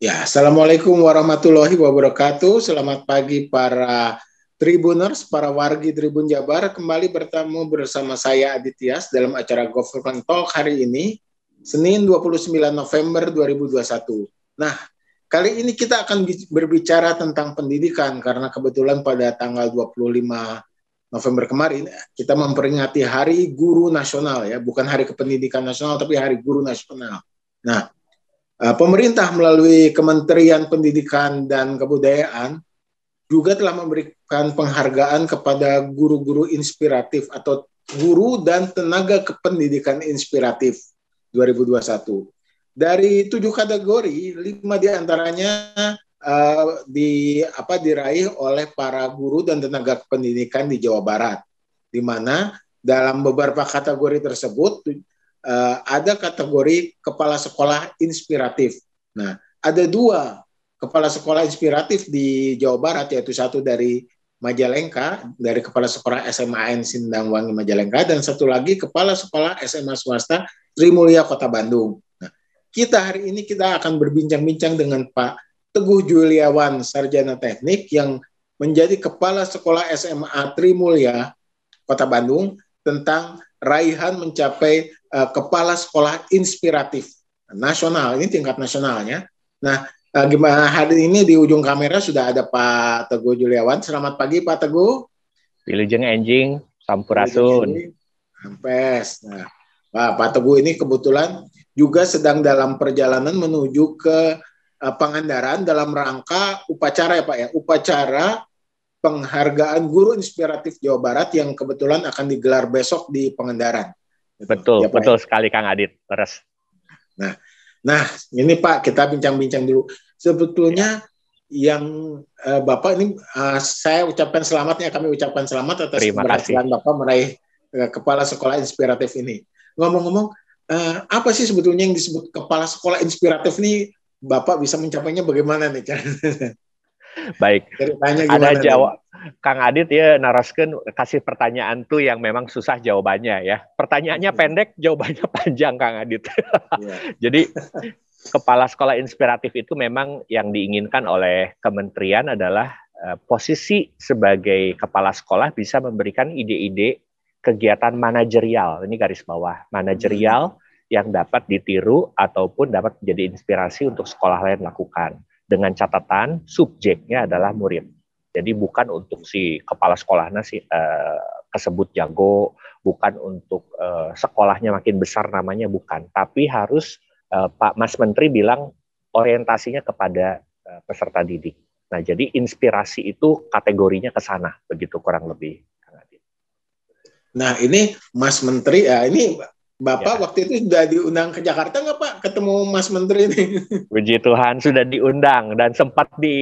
Ya, Assalamualaikum warahmatullahi wabarakatuh. Selamat pagi para Tribuners, para wargi Tribun Jabar. Kembali bertemu bersama saya Aditya dalam acara Government Talk hari ini, Senin 29 November 2021. Nah, kali ini kita akan berbicara tentang pendidikan karena kebetulan pada tanggal 25 November kemarin kita memperingati Hari Guru Nasional ya, bukan Hari Kependidikan Nasional tapi Hari Guru Nasional. Nah, pemerintah melalui Kementerian Pendidikan dan Kebudayaan juga telah memberikan penghargaan kepada guru-guru inspiratif atau guru dan tenaga kependidikan inspiratif 2021. Dari tujuh kategori, lima di antaranya uh, di apa diraih oleh para guru dan tenaga pendidikan di Jawa Barat, di mana dalam beberapa kategori tersebut uh, ada kategori kepala sekolah inspiratif. Nah, ada dua kepala sekolah inspiratif di Jawa Barat, yaitu satu dari Majalengka, dari kepala sekolah SMAN Sindangwangi Majalengka, dan satu lagi kepala sekolah SMA swasta Trimulya Kota Bandung. Nah, kita hari ini kita akan berbincang-bincang dengan Pak Teguh Juliawan, Sarjana Teknik yang menjadi kepala sekolah SMA Trimulya Kota Bandung tentang raihan mencapai uh, kepala sekolah inspiratif nasional ini tingkat nasionalnya. Nah, uh, gimana hari ini di ujung kamera sudah ada Pak Teguh Juliawan. Selamat pagi Pak Teguh. Wilujeng Enjing, Sampurasun. Sampes. Nah, Pak, Pak Teguh ini kebetulan juga sedang dalam perjalanan menuju ke uh, Pangandaran dalam rangka upacara ya Pak ya, upacara penghargaan guru inspiratif Jawa Barat yang kebetulan akan digelar besok di Pangandaran. Betul, ya, betul ya? sekali Kang Adit. Terus. Nah, nah ini Pak kita bincang-bincang dulu. Sebetulnya ya. yang uh, Bapak ini uh, saya ucapkan selamatnya kami ucapkan selamat atas Terima keberhasilan kasih. Bapak meraih uh, kepala sekolah inspiratif ini. Ngomong-ngomong, uh, apa sih sebetulnya yang disebut kepala sekolah inspiratif ini? Bapak bisa mencapainya bagaimana nih? Baik. Ada jawab Kang Adit ya naraskan kasih pertanyaan tuh yang memang susah jawabannya ya. Pertanyaannya pendek, jawabannya panjang Kang Adit. Yeah. Jadi kepala sekolah inspiratif itu memang yang diinginkan oleh kementerian adalah uh, posisi sebagai kepala sekolah bisa memberikan ide-ide kegiatan manajerial. Ini garis bawah, manajerial hmm. yang dapat ditiru ataupun dapat menjadi inspirasi untuk sekolah lain lakukan dengan catatan subjeknya adalah murid. Jadi bukan untuk si kepala sekolahnya si uh, kesebut jago, bukan untuk uh, sekolahnya makin besar namanya bukan, tapi harus uh, Pak Mas Menteri bilang orientasinya kepada uh, peserta didik. Nah, jadi inspirasi itu kategorinya ke sana, begitu kurang lebih. Nah, ini Mas Menteri, ya ini Bapak ya. waktu itu sudah diundang ke Jakarta nggak Pak ketemu Mas Menteri ini? Puji Tuhan sudah diundang dan sempat di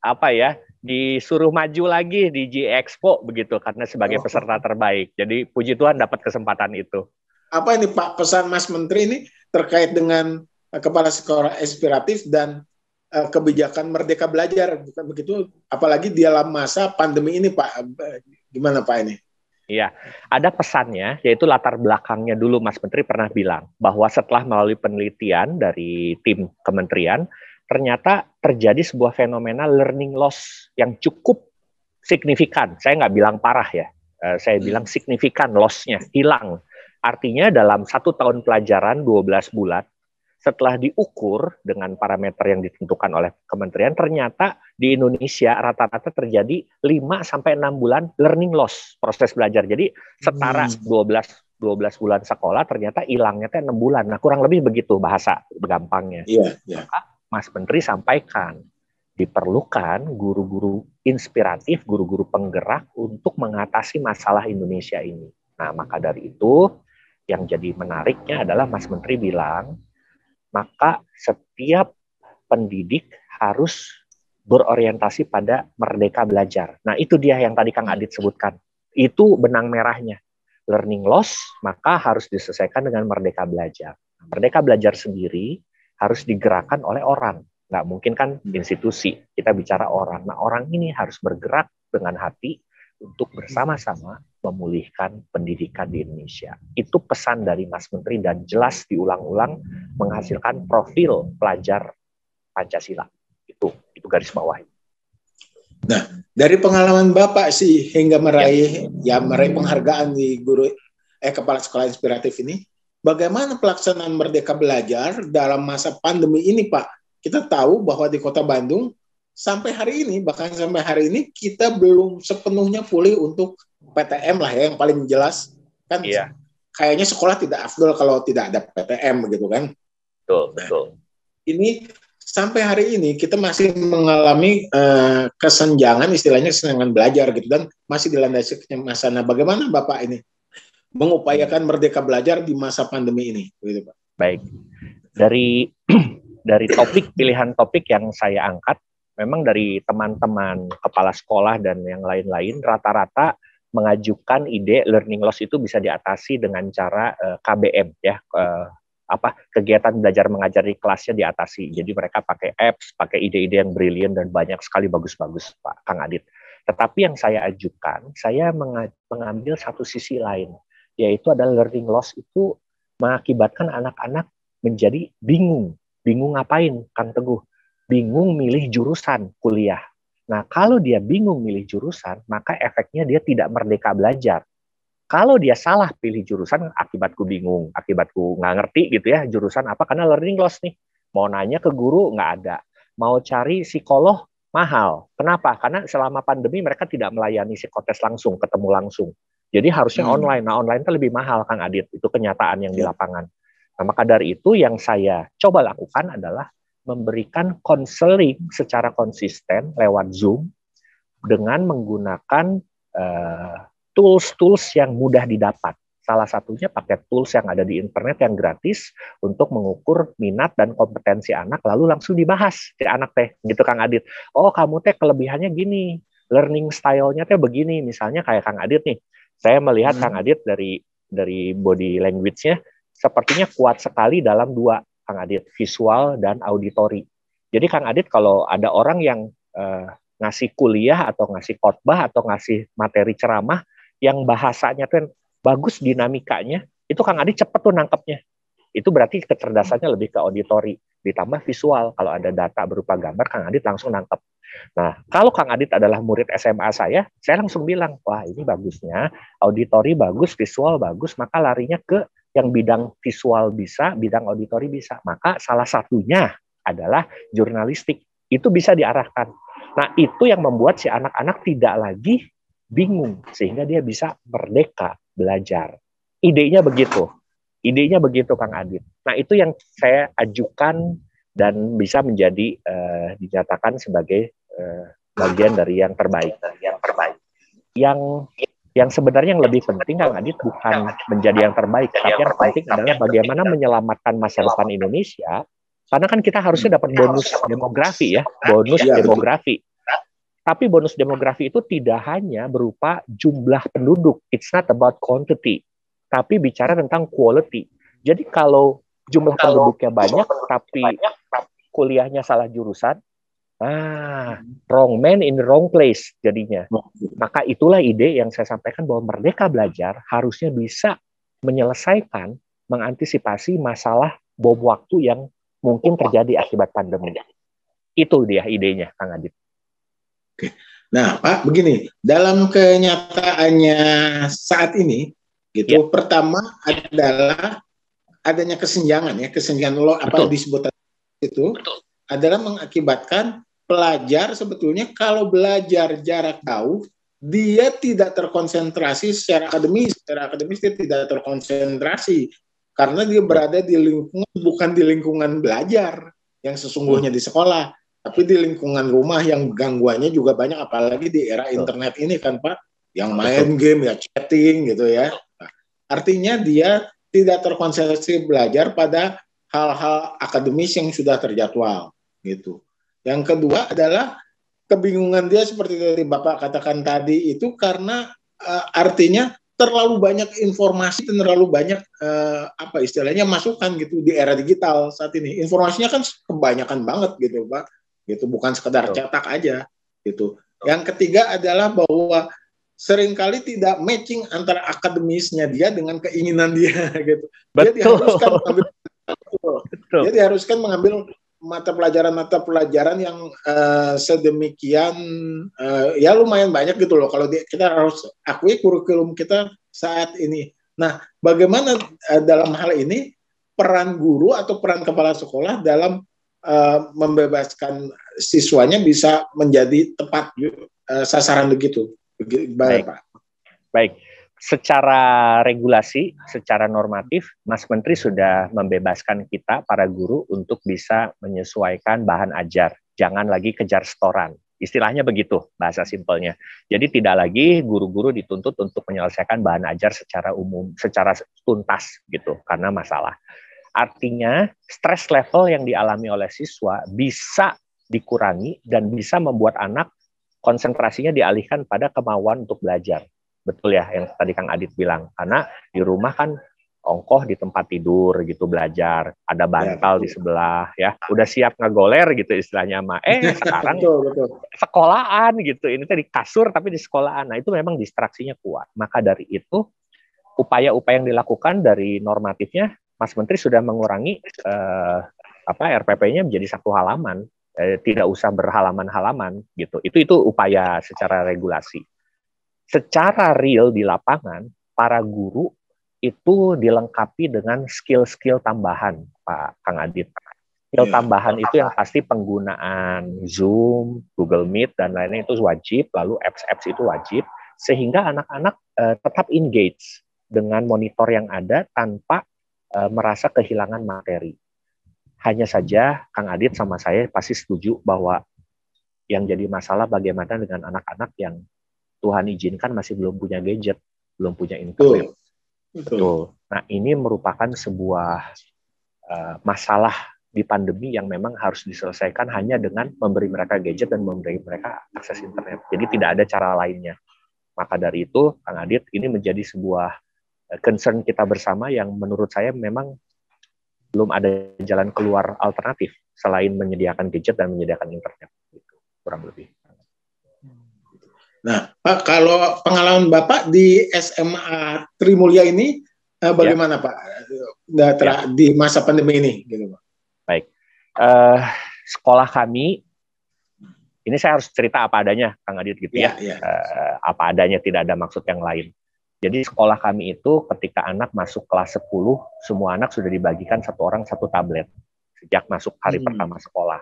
apa ya disuruh maju lagi di G Expo begitu karena sebagai oh. peserta terbaik. Jadi puji Tuhan dapat kesempatan itu. Apa ini Pak pesan Mas Menteri ini terkait dengan uh, kepala sekolah inspiratif dan uh, kebijakan Merdeka Belajar bukan begitu? Apalagi di dalam masa pandemi ini Pak, gimana Pak ini? Iya, ada pesannya, yaitu latar belakangnya dulu Mas Menteri pernah bilang bahwa setelah melalui penelitian dari tim kementerian, ternyata terjadi sebuah fenomena learning loss yang cukup signifikan. Saya nggak bilang parah ya, eh, saya hmm. bilang signifikan lossnya, hilang. Artinya dalam satu tahun pelajaran 12 bulan, setelah diukur dengan parameter yang ditentukan oleh kementerian ternyata di Indonesia rata-rata terjadi 5 sampai 6 bulan learning loss proses belajar. Jadi setara hmm. 12 12 bulan sekolah ternyata hilangnya teh 6 bulan. Nah, kurang lebih begitu bahasa gampangnya. Iya, yeah, yeah. Mas Menteri sampaikan diperlukan guru-guru inspiratif, guru-guru penggerak untuk mengatasi masalah Indonesia ini. Nah, maka dari itu yang jadi menariknya adalah Mas Menteri bilang maka setiap pendidik harus berorientasi pada merdeka belajar. Nah, itu dia yang tadi Kang Adit sebutkan. Itu benang merahnya. Learning loss, maka harus diselesaikan dengan merdeka belajar. Merdeka belajar sendiri harus digerakkan oleh orang. Nggak mungkin kan institusi, kita bicara orang. Nah, orang ini harus bergerak dengan hati untuk bersama-sama memulihkan pendidikan di Indonesia. Itu pesan dari Mas Menteri dan jelas diulang-ulang menghasilkan profil pelajar Pancasila. Itu itu garis bawah. Nah, dari pengalaman Bapak sih hingga meraih ya, ya meraih penghargaan di guru eh kepala sekolah inspiratif ini, bagaimana pelaksanaan Merdeka Belajar dalam masa pandemi ini, Pak? Kita tahu bahwa di Kota Bandung sampai hari ini bahkan sampai hari ini kita belum sepenuhnya pulih untuk PTM lah ya yang paling jelas kan iya. kayaknya sekolah tidak afdol kalau tidak ada PTM begitu kan betul betul ini sampai hari ini kita masih mengalami uh, kesenjangan istilahnya kesenjangan belajar gitu dan masih dilandasi masa. Nah bagaimana Bapak ini mengupayakan merdeka belajar di masa pandemi ini? Begitu Pak. Baik. Dari dari topik pilihan topik yang saya angkat memang dari teman-teman kepala sekolah dan yang lain-lain rata-rata mengajukan ide learning loss itu bisa diatasi dengan cara uh, eh, KBM ya uh, apa kegiatan belajar mengajar di kelasnya diatasi. Jadi mereka pakai apps, pakai ide-ide yang brilian dan banyak sekali bagus-bagus Pak Kang Adit. Tetapi yang saya ajukan, saya mengambil satu sisi lain, yaitu adalah learning loss itu mengakibatkan anak-anak menjadi bingung. Bingung ngapain, Kang Teguh? Bingung milih jurusan kuliah. Nah, kalau dia bingung milih jurusan, maka efeknya dia tidak merdeka belajar. Kalau dia salah pilih jurusan, akibatku bingung, akibatku nggak ngerti gitu ya jurusan apa karena learning loss nih. Mau nanya ke guru nggak ada, mau cari psikolog mahal. Kenapa? Karena selama pandemi mereka tidak melayani psikotes langsung, ketemu langsung. Jadi harusnya hmm. online. Nah online itu lebih mahal, Kang Adit. Itu kenyataan yang di iya. lapangan. Nah maka dari itu yang saya coba lakukan adalah memberikan konseling secara konsisten lewat Zoom dengan menggunakan uh, tools-tools yang mudah didapat. Salah satunya pakai tools yang ada di internet yang gratis untuk mengukur minat dan kompetensi anak lalu langsung dibahas si anak teh gitu Kang Adit. Oh kamu teh kelebihannya gini, learning style-nya teh begini. Misalnya kayak Kang Adit nih, saya melihat hmm. Kang Adit dari dari body language-nya sepertinya kuat sekali dalam dua Kang Adit, visual dan auditori. Jadi Kang Adit kalau ada orang yang uh, ngasih kuliah atau ngasih khotbah atau ngasih materi ceramah yang bahasanya tuh bagus dinamikanya, itu Kang Adi cepet tuh nangkepnya. Itu berarti kecerdasannya lebih ke auditori, ditambah visual. Kalau ada data berupa gambar, Kang Adit langsung nangkep. Nah, kalau Kang Adit adalah murid SMA saya, saya langsung bilang, wah ini bagusnya, auditori bagus, visual bagus, maka larinya ke yang bidang visual bisa, bidang auditori bisa. Maka salah satunya adalah jurnalistik. Itu bisa diarahkan. Nah, itu yang membuat si anak-anak tidak lagi bingung sehingga dia bisa merdeka belajar. Idenya begitu. Idenya begitu Kang Adit. Nah, itu yang saya ajukan dan bisa menjadi uh, dinyatakan sebagai uh, bagian dari yang terbaik, yang terbaik. Yang yang sebenarnya yang lebih penting Kang Adit bukan menjadi yang terbaik, tapi yang penting adalah bagaimana menyelamatkan masa depan Indonesia. Karena kan kita harusnya dapat bonus demografi ya, bonus ya, demografi. Tapi bonus demografi itu tidak hanya berupa jumlah penduduk. It's not about quantity. Tapi bicara tentang quality. Jadi kalau jumlah kalau penduduknya banyak, tapi banyak, kuliahnya salah jurusan, ah, wrong man in the wrong place jadinya. Maka itulah ide yang saya sampaikan bahwa Merdeka Belajar harusnya bisa menyelesaikan, mengantisipasi masalah bom waktu yang mungkin terjadi akibat pandemi. Itu dia idenya, Kang Adit. Oke. Nah, Pak, begini, dalam kenyataannya saat ini, gitu, ya. pertama adalah adanya kesenjangan ya, kesenjangan lo apa disebut itu Betul. adalah mengakibatkan pelajar sebetulnya kalau belajar jarak jauh dia tidak terkonsentrasi secara akademis, secara akademis dia tidak terkonsentrasi karena dia berada di lingkungan bukan di lingkungan belajar yang sesungguhnya di sekolah tapi di lingkungan rumah yang gangguannya juga banyak apalagi di era internet ini kan Pak. Yang main game ya chatting gitu ya. Nah, artinya dia tidak terkonsentrasi belajar pada hal-hal akademis yang sudah terjadwal gitu. Yang kedua adalah kebingungan dia seperti tadi Bapak katakan tadi itu karena uh, artinya terlalu banyak informasi dan terlalu banyak uh, apa istilahnya masukan gitu di era digital saat ini. Informasinya kan kebanyakan banget gitu Pak gitu. Bukan sekedar cetak aja gitu. Yang ketiga adalah bahwa sering kali tidak matching antara akademisnya dia dengan keinginan dia gitu. Dia diharuskan mengambil Betul. dia diharuskan mengambil mata pelajaran-mata pelajaran yang uh, sedemikian uh, ya lumayan banyak gitu loh. Kalau di, kita harus akui kurikulum kita saat ini. Nah, bagaimana uh, dalam hal ini peran guru atau peran kepala sekolah dalam uh, membebaskan siswanya bisa menjadi tepat uh, sasaran begitu. Baik, Pak. Baik. Secara regulasi, secara normatif, Mas Menteri sudah membebaskan kita para guru untuk bisa menyesuaikan bahan ajar. Jangan lagi kejar setoran. Istilahnya begitu bahasa simpelnya. Jadi tidak lagi guru-guru dituntut untuk menyelesaikan bahan ajar secara umum, secara tuntas gitu karena masalah. Artinya stres level yang dialami oleh siswa bisa dikurangi dan bisa membuat anak konsentrasinya dialihkan pada kemauan untuk belajar. Betul ya yang tadi Kang Adit bilang. Karena di rumah kan ongkoh di tempat tidur gitu belajar, ada ya, bantal ya, di sebelah ya, udah siap ngegoler gitu istilahnya mah. Eh sekarang betul, betul. sekolahan gitu, ini tadi kasur tapi di sekolahan. Nah itu memang distraksinya kuat. Maka dari itu upaya-upaya yang dilakukan dari normatifnya, Mas Menteri sudah mengurangi eh, apa RPP-nya menjadi satu halaman, eh, tidak usah berhalaman-halaman gitu. Itu itu upaya secara regulasi. Secara real di lapangan, para guru itu dilengkapi dengan skill-skill tambahan, Pak Kang Adit. Skill yeah. tambahan itu yang pasti penggunaan Zoom, Google Meet, dan lainnya itu wajib, lalu apps-apps itu wajib, sehingga anak-anak uh, tetap engage dengan monitor yang ada tanpa merasa kehilangan materi. Hanya saja Kang Adit sama saya pasti setuju bahwa yang jadi masalah bagaimana dengan anak-anak yang Tuhan izinkan masih belum punya gadget, belum punya internet. Betul. Nah, ini merupakan sebuah uh, masalah di pandemi yang memang harus diselesaikan hanya dengan memberi mereka gadget dan memberi mereka akses internet. Jadi tidak ada cara lainnya. Maka dari itu, Kang Adit, ini menjadi sebuah eh, concern kita bersama yang menurut saya memang belum ada jalan keluar alternatif selain menyediakan gadget dan menyediakan internet. Gitu, kurang lebih. Nah, Pak, kalau pengalaman Bapak di SMA Trimulya ini eh, bagaimana ya. Pak ya. di masa pandemi ini? Gitu, Pak. Baik, uh, sekolah kami ini saya harus cerita apa adanya, Kang Adit gitu ya. ya. ya. Uh, apa adanya, tidak ada maksud yang lain. Jadi sekolah kami itu ketika anak masuk kelas 10, semua anak sudah dibagikan satu orang satu tablet sejak masuk hari hmm. pertama sekolah.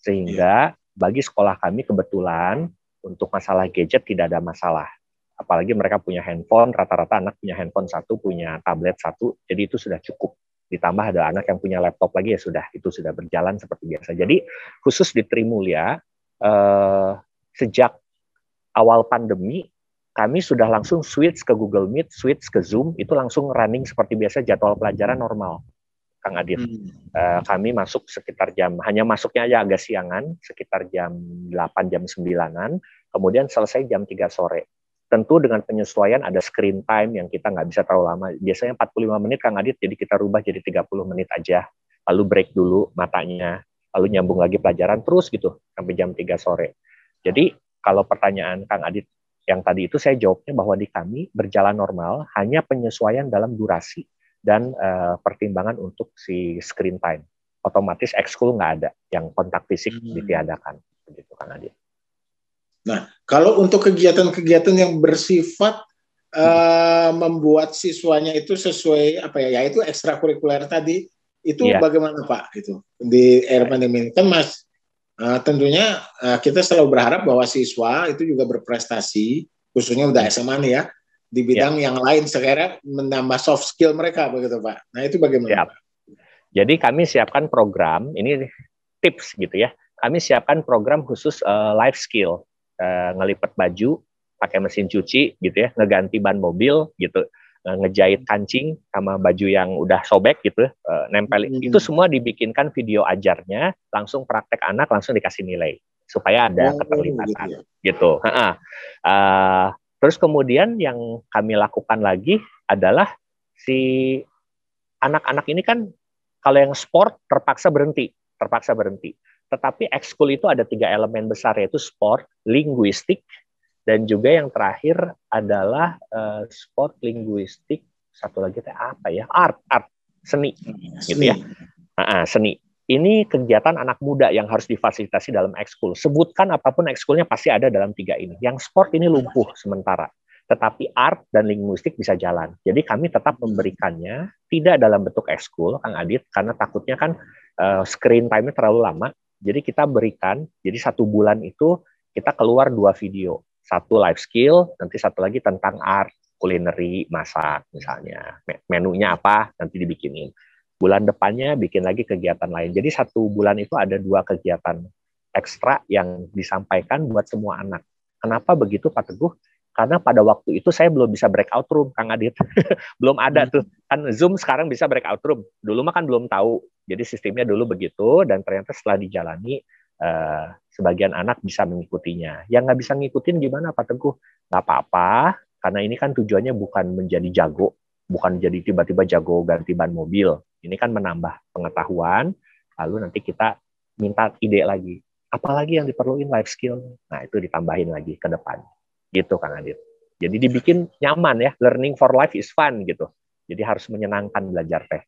Sehingga ya. bagi sekolah kami kebetulan untuk masalah gadget tidak ada masalah. Apalagi mereka punya handphone, rata-rata anak punya handphone satu, punya tablet satu, jadi itu sudah cukup. Ditambah ada anak yang punya laptop lagi ya sudah, itu sudah berjalan seperti biasa. Jadi khusus di Trimulya, eh, sejak awal pandemi, kami sudah langsung switch ke Google Meet, switch ke Zoom, itu langsung running seperti biasa jadwal pelajaran normal. Kang Adit. Hmm. Uh, kami masuk sekitar jam, hanya masuknya aja agak siangan, sekitar jam 8, jam 9-an, kemudian selesai jam 3 sore. Tentu dengan penyesuaian ada screen time yang kita nggak bisa terlalu lama. Biasanya 45 menit Kang Adit, jadi kita rubah jadi 30 menit aja. Lalu break dulu matanya, lalu nyambung lagi pelajaran terus gitu sampai jam 3 sore. Jadi kalau pertanyaan Kang Adit yang tadi itu saya jawabnya bahwa di kami berjalan normal, hanya penyesuaian dalam durasi dan uh, pertimbangan untuk si screen time. Otomatis ekskul nggak ada, yang kontak fisik hmm. ditiadakan, begitu kan Adit. Nah, kalau untuk kegiatan-kegiatan yang bersifat uh, membuat siswanya itu sesuai apa ya, yaitu ekstrakurikuler tadi, itu yeah. bagaimana Pak? Itu di era pandemi kan Mas, uh, tentunya uh, kita selalu berharap bahwa siswa itu juga berprestasi, khususnya udah SMA nih ya, di bidang ya. yang lain sekarang menambah soft skill mereka begitu Pak. Nah itu bagaimana? Siap. Jadi kami siapkan program ini tips gitu ya. Kami siapkan program khusus uh, life skill, uh, ngelipat baju pakai mesin cuci gitu ya, ngeganti ban mobil gitu, ngejahit kancing sama baju yang udah sobek gitu, uh, nempel hmm. itu semua dibikinkan video ajarnya, langsung praktek anak langsung dikasih nilai supaya ada oh, keterlibatan gitu. Ya. gitu. Uh, Terus kemudian yang kami lakukan lagi adalah si anak-anak ini kan kalau yang sport terpaksa berhenti, terpaksa berhenti. Tetapi ekskul itu ada tiga elemen besar yaitu sport, linguistik, dan juga yang terakhir adalah uh, sport, linguistik, satu lagi itu apa ya? Art, art, seni, seni. gitu ya. Nah, seni. ini kegiatan anak muda yang harus difasilitasi dalam ekskul. Sebutkan apa pun ekskulnya pasti ada dalam tiga ini. Yang sport ini lumpuh sementara, tetapi art dan linguistik bisa jalan. Jadi kami tetap memberikannya tidak dalam bentuk ekskul, Kang Adit, karena takutnya kan uh, screen time-nya terlalu lama. Jadi kita berikan, jadi satu bulan itu kita keluar dua video, satu life skill, nanti satu lagi tentang art, kulineri, masak misalnya, menunya apa nanti dibikinin bulan depannya bikin lagi kegiatan lain. Jadi satu bulan itu ada dua kegiatan ekstra yang disampaikan buat semua anak. Kenapa begitu Pak Teguh? Karena pada waktu itu saya belum bisa breakout room, Kang Adit. belum ada tuh. Kan Zoom sekarang bisa breakout room. Dulu mah kan belum tahu. Jadi sistemnya dulu begitu dan ternyata setelah dijalani eh, sebagian anak bisa mengikutinya. Yang nggak bisa ngikutin gimana Pak Teguh? Nggak apa-apa, karena ini kan tujuannya bukan menjadi jago, bukan jadi tiba-tiba jago ganti ban mobil, ini kan menambah pengetahuan, lalu nanti kita minta ide lagi. Apalagi yang diperluin life skill. Nah, itu ditambahin lagi ke depan. Gitu, Kang Adit. Jadi dibikin nyaman ya, learning for life is fun gitu. Jadi harus menyenangkan belajar teh.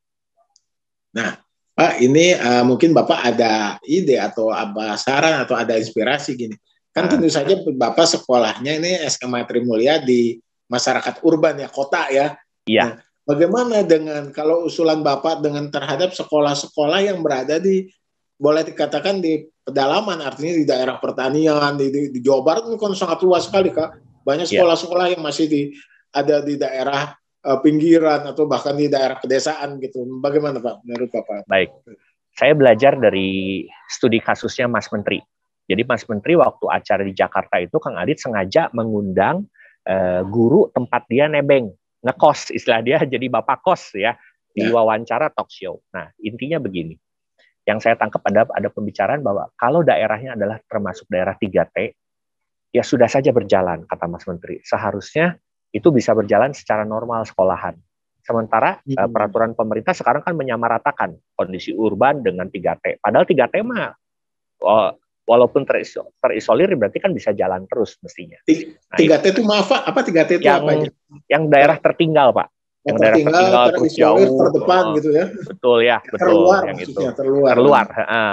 Nah, Pak, ini uh, mungkin Bapak ada ide atau apa saran atau ada inspirasi gini. Kan nah. tentu saja Bapak sekolahnya ini SMA Trimulya di masyarakat urban ya, kota ya. Iya. Nah, Bagaimana dengan kalau usulan Bapak dengan terhadap sekolah-sekolah yang berada di boleh dikatakan di pedalaman artinya di daerah pertanian di, di, di Jawa Barat ini kan sangat luas sekali kak banyak iya. sekolah-sekolah yang masih di ada di daerah uh, pinggiran atau bahkan di daerah pedesaan gitu bagaimana Pak menurut Bapak? Baik saya belajar dari studi kasusnya Mas Menteri jadi Mas Menteri waktu acara di Jakarta itu Kang Adit sengaja mengundang uh, guru tempat dia nebeng ngekos istilah dia jadi bapak kos ya di ya. wawancara talk show. Nah intinya begini, yang saya tangkap ada ada pembicaraan bahwa kalau daerahnya adalah termasuk daerah 3T, ya sudah saja berjalan kata Mas Menteri. Seharusnya itu bisa berjalan secara normal sekolahan. Sementara hmm. peraturan pemerintah sekarang kan menyamaratakan kondisi urban dengan 3T. Padahal 3T mah oh, walaupun terisolir berarti kan bisa jalan terus mestinya. Nah, tiga T itu maaf Pak, apa tiga T itu yang, apa? Yang daerah tertinggal Pak. Yang daerah tertinggal, terus jauh, terdepan uh, gitu ya. Betul ya, betul terluar, yang itu. Terluar. Terluar. Ya,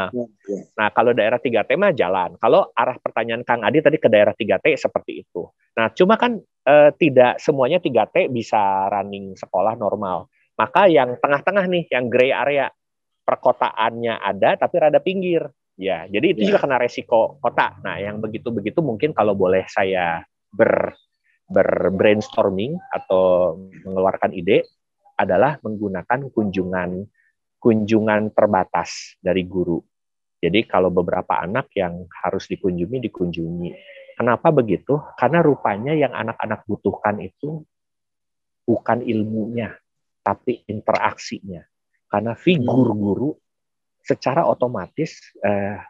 ya. Nah kalau daerah tiga T mah jalan. Kalau arah pertanyaan Kang Adi tadi ke daerah tiga T seperti itu. Nah cuma kan uh, tidak semuanya tiga T bisa running sekolah normal. Maka yang tengah-tengah nih, yang gray area perkotaannya ada tapi rada pinggir Ya, jadi itu ya. juga kena resiko kota. Nah, yang begitu-begitu mungkin kalau boleh saya ber berbrainstorming atau mengeluarkan ide adalah menggunakan kunjungan kunjungan terbatas dari guru. Jadi kalau beberapa anak yang harus dikunjungi dikunjungi. Kenapa begitu? Karena rupanya yang anak-anak butuhkan itu bukan ilmunya, tapi interaksinya. Karena figur guru secara otomatis eh,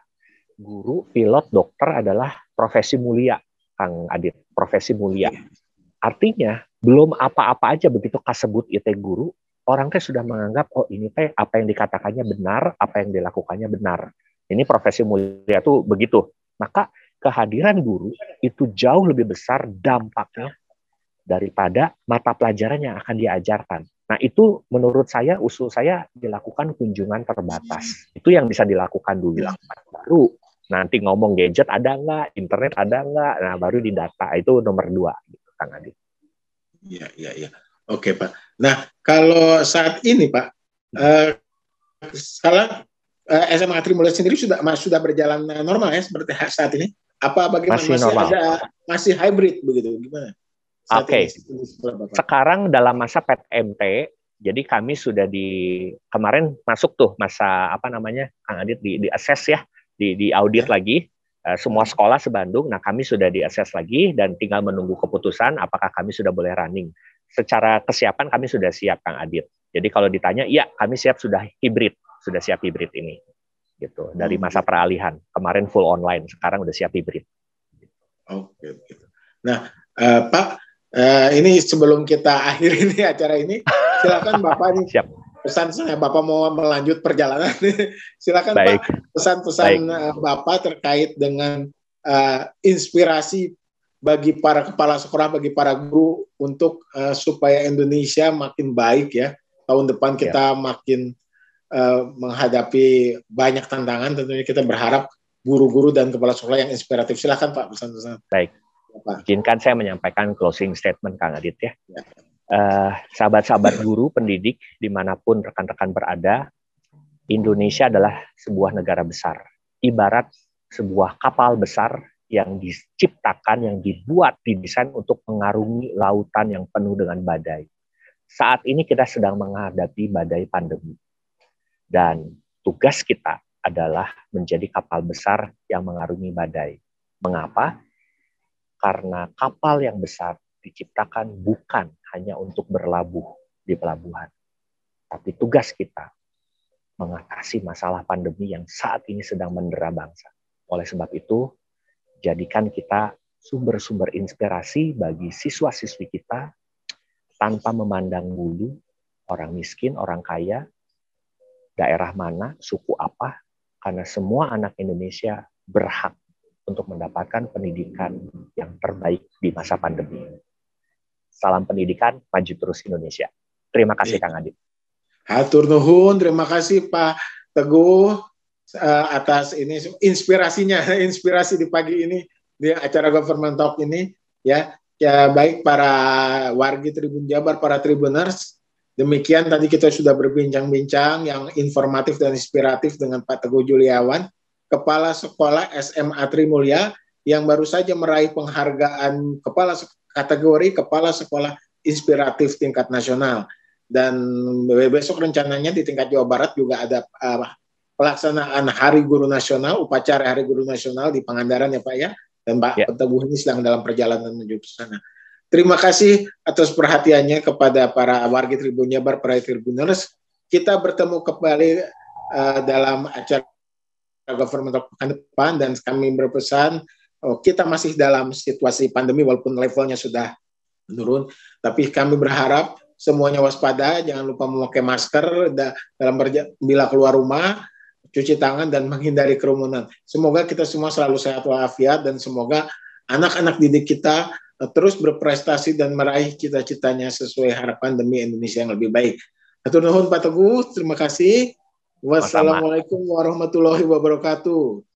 guru, pilot, dokter adalah profesi mulia, Kang Adit, profesi mulia. Artinya belum apa-apa aja begitu kasebut itu guru, orang teh sudah menganggap oh ini teh apa yang dikatakannya benar, apa yang dilakukannya benar. Ini profesi mulia tuh begitu. Maka kehadiran guru itu jauh lebih besar dampaknya daripada mata pelajaran yang akan diajarkan. Nah, itu menurut saya usul saya dilakukan kunjungan terbatas. Itu yang bisa dilakukan dulu. Baru nanti ngomong gadget ada nggak, internet ada nggak, nah baru di data itu nomor dua, gitu, Kang Adi. Iya, iya, iya. Oke, Pak. Nah, kalau saat ini, Pak, eh, sekarang eh, SMA Trimulya sendiri sudah sudah berjalan normal ya seperti saat ini? Apa bagaimana masih, masih normal. ada masih hybrid begitu? Gimana? Oke. Okay. Sekarang dalam masa PTMT, jadi kami sudah di kemarin masuk tuh masa apa namanya Kang Adit di di assess ya, di di audit ya. lagi uh, semua sekolah sebandung. Nah, kami sudah di assess lagi dan tinggal menunggu keputusan apakah kami sudah boleh running. Secara kesiapan kami sudah siap Kang Adit. Jadi kalau ditanya, iya kami siap sudah hibrid, sudah siap hibrid ini. Gitu. Dari hmm. masa peralihan. Kemarin full online, sekarang udah siap hibrid. Oke, gitu. Nah, uh, Pak Uh, ini sebelum kita akhiri ini acara ini, silakan Bapak nih Siap. Pesan saya Bapak mau melanjut perjalanan. silakan Baik. Pak pesan-pesan uh, Bapak terkait dengan uh, inspirasi bagi para kepala sekolah, bagi para guru untuk uh, supaya Indonesia makin baik ya. Tahun depan kita ya. makin uh, menghadapi banyak tantangan. Tentunya kita berharap guru-guru dan kepala sekolah yang inspiratif. Silahkan Pak pesan-pesan. Baik. Pak. Izinkan saya menyampaikan closing statement Kang Adit ya. ya. Uh, sahabat-sahabat guru, pendidik, di mana pun rekan-rekan berada, Indonesia adalah sebuah negara besar. Ibarat sebuah kapal besar yang diciptakan, yang dibuat, didesain untuk mengarungi lautan yang penuh dengan badai. Saat ini kita sedang menghadapi badai pandemi. Dan tugas kita adalah menjadi kapal besar yang mengarungi badai. Mengapa? Karena kapal yang besar diciptakan bukan hanya untuk berlabuh di pelabuhan. Tapi tugas kita mengatasi masalah pandemi yang saat ini sedang mendera bangsa. Oleh sebab itu, jadikan kita sumber-sumber inspirasi bagi siswa-siswi kita tanpa memandang bulu orang miskin, orang kaya, daerah mana, suku apa, karena semua anak Indonesia berhak untuk mendapatkan pendidikan yang terbaik di masa pandemi. Salam pendidikan, maju terus Indonesia. Terima kasih Kang Adit. Hatur nuhun, terima kasih Pak Teguh uh, atas ini inspirasinya, inspirasi di pagi ini di acara Government Talk ini ya. Ya baik para wargi Tribun Jabar, para Tribuners, demikian tadi kita sudah berbincang-bincang yang informatif dan inspiratif dengan Pak Teguh Juliawan Kepala Sekolah SMA Trimulya yang baru saja meraih penghargaan kepala kategori Kepala Sekolah Inspiratif tingkat nasional. Dan besok rencananya di tingkat Jawa Barat juga ada uh, pelaksanaan Hari Guru Nasional, upacara Hari Guru Nasional di Pangandaran ya Pak ya. Dan Pak ya. Teguh ini sedang dalam perjalanan menuju ke sana. Terima kasih atas perhatiannya kepada para warga Tribun Jabar, para Tribuners. Kita bertemu kembali uh, dalam acara government pekan depan dan kami berpesan kita masih dalam situasi pandemi walaupun levelnya sudah menurun tapi kami berharap semuanya waspada jangan lupa memakai masker dalam bila keluar rumah cuci tangan dan menghindari kerumunan semoga kita semua selalu sehat walafiat dan semoga anak-anak didik kita eh, terus berprestasi dan meraih cita-citanya sesuai harapan demi Indonesia yang lebih baik. Atur nuhun Pak Teguh, terima kasih. Wassalamualaikum warahmatullahi wabarakatuh.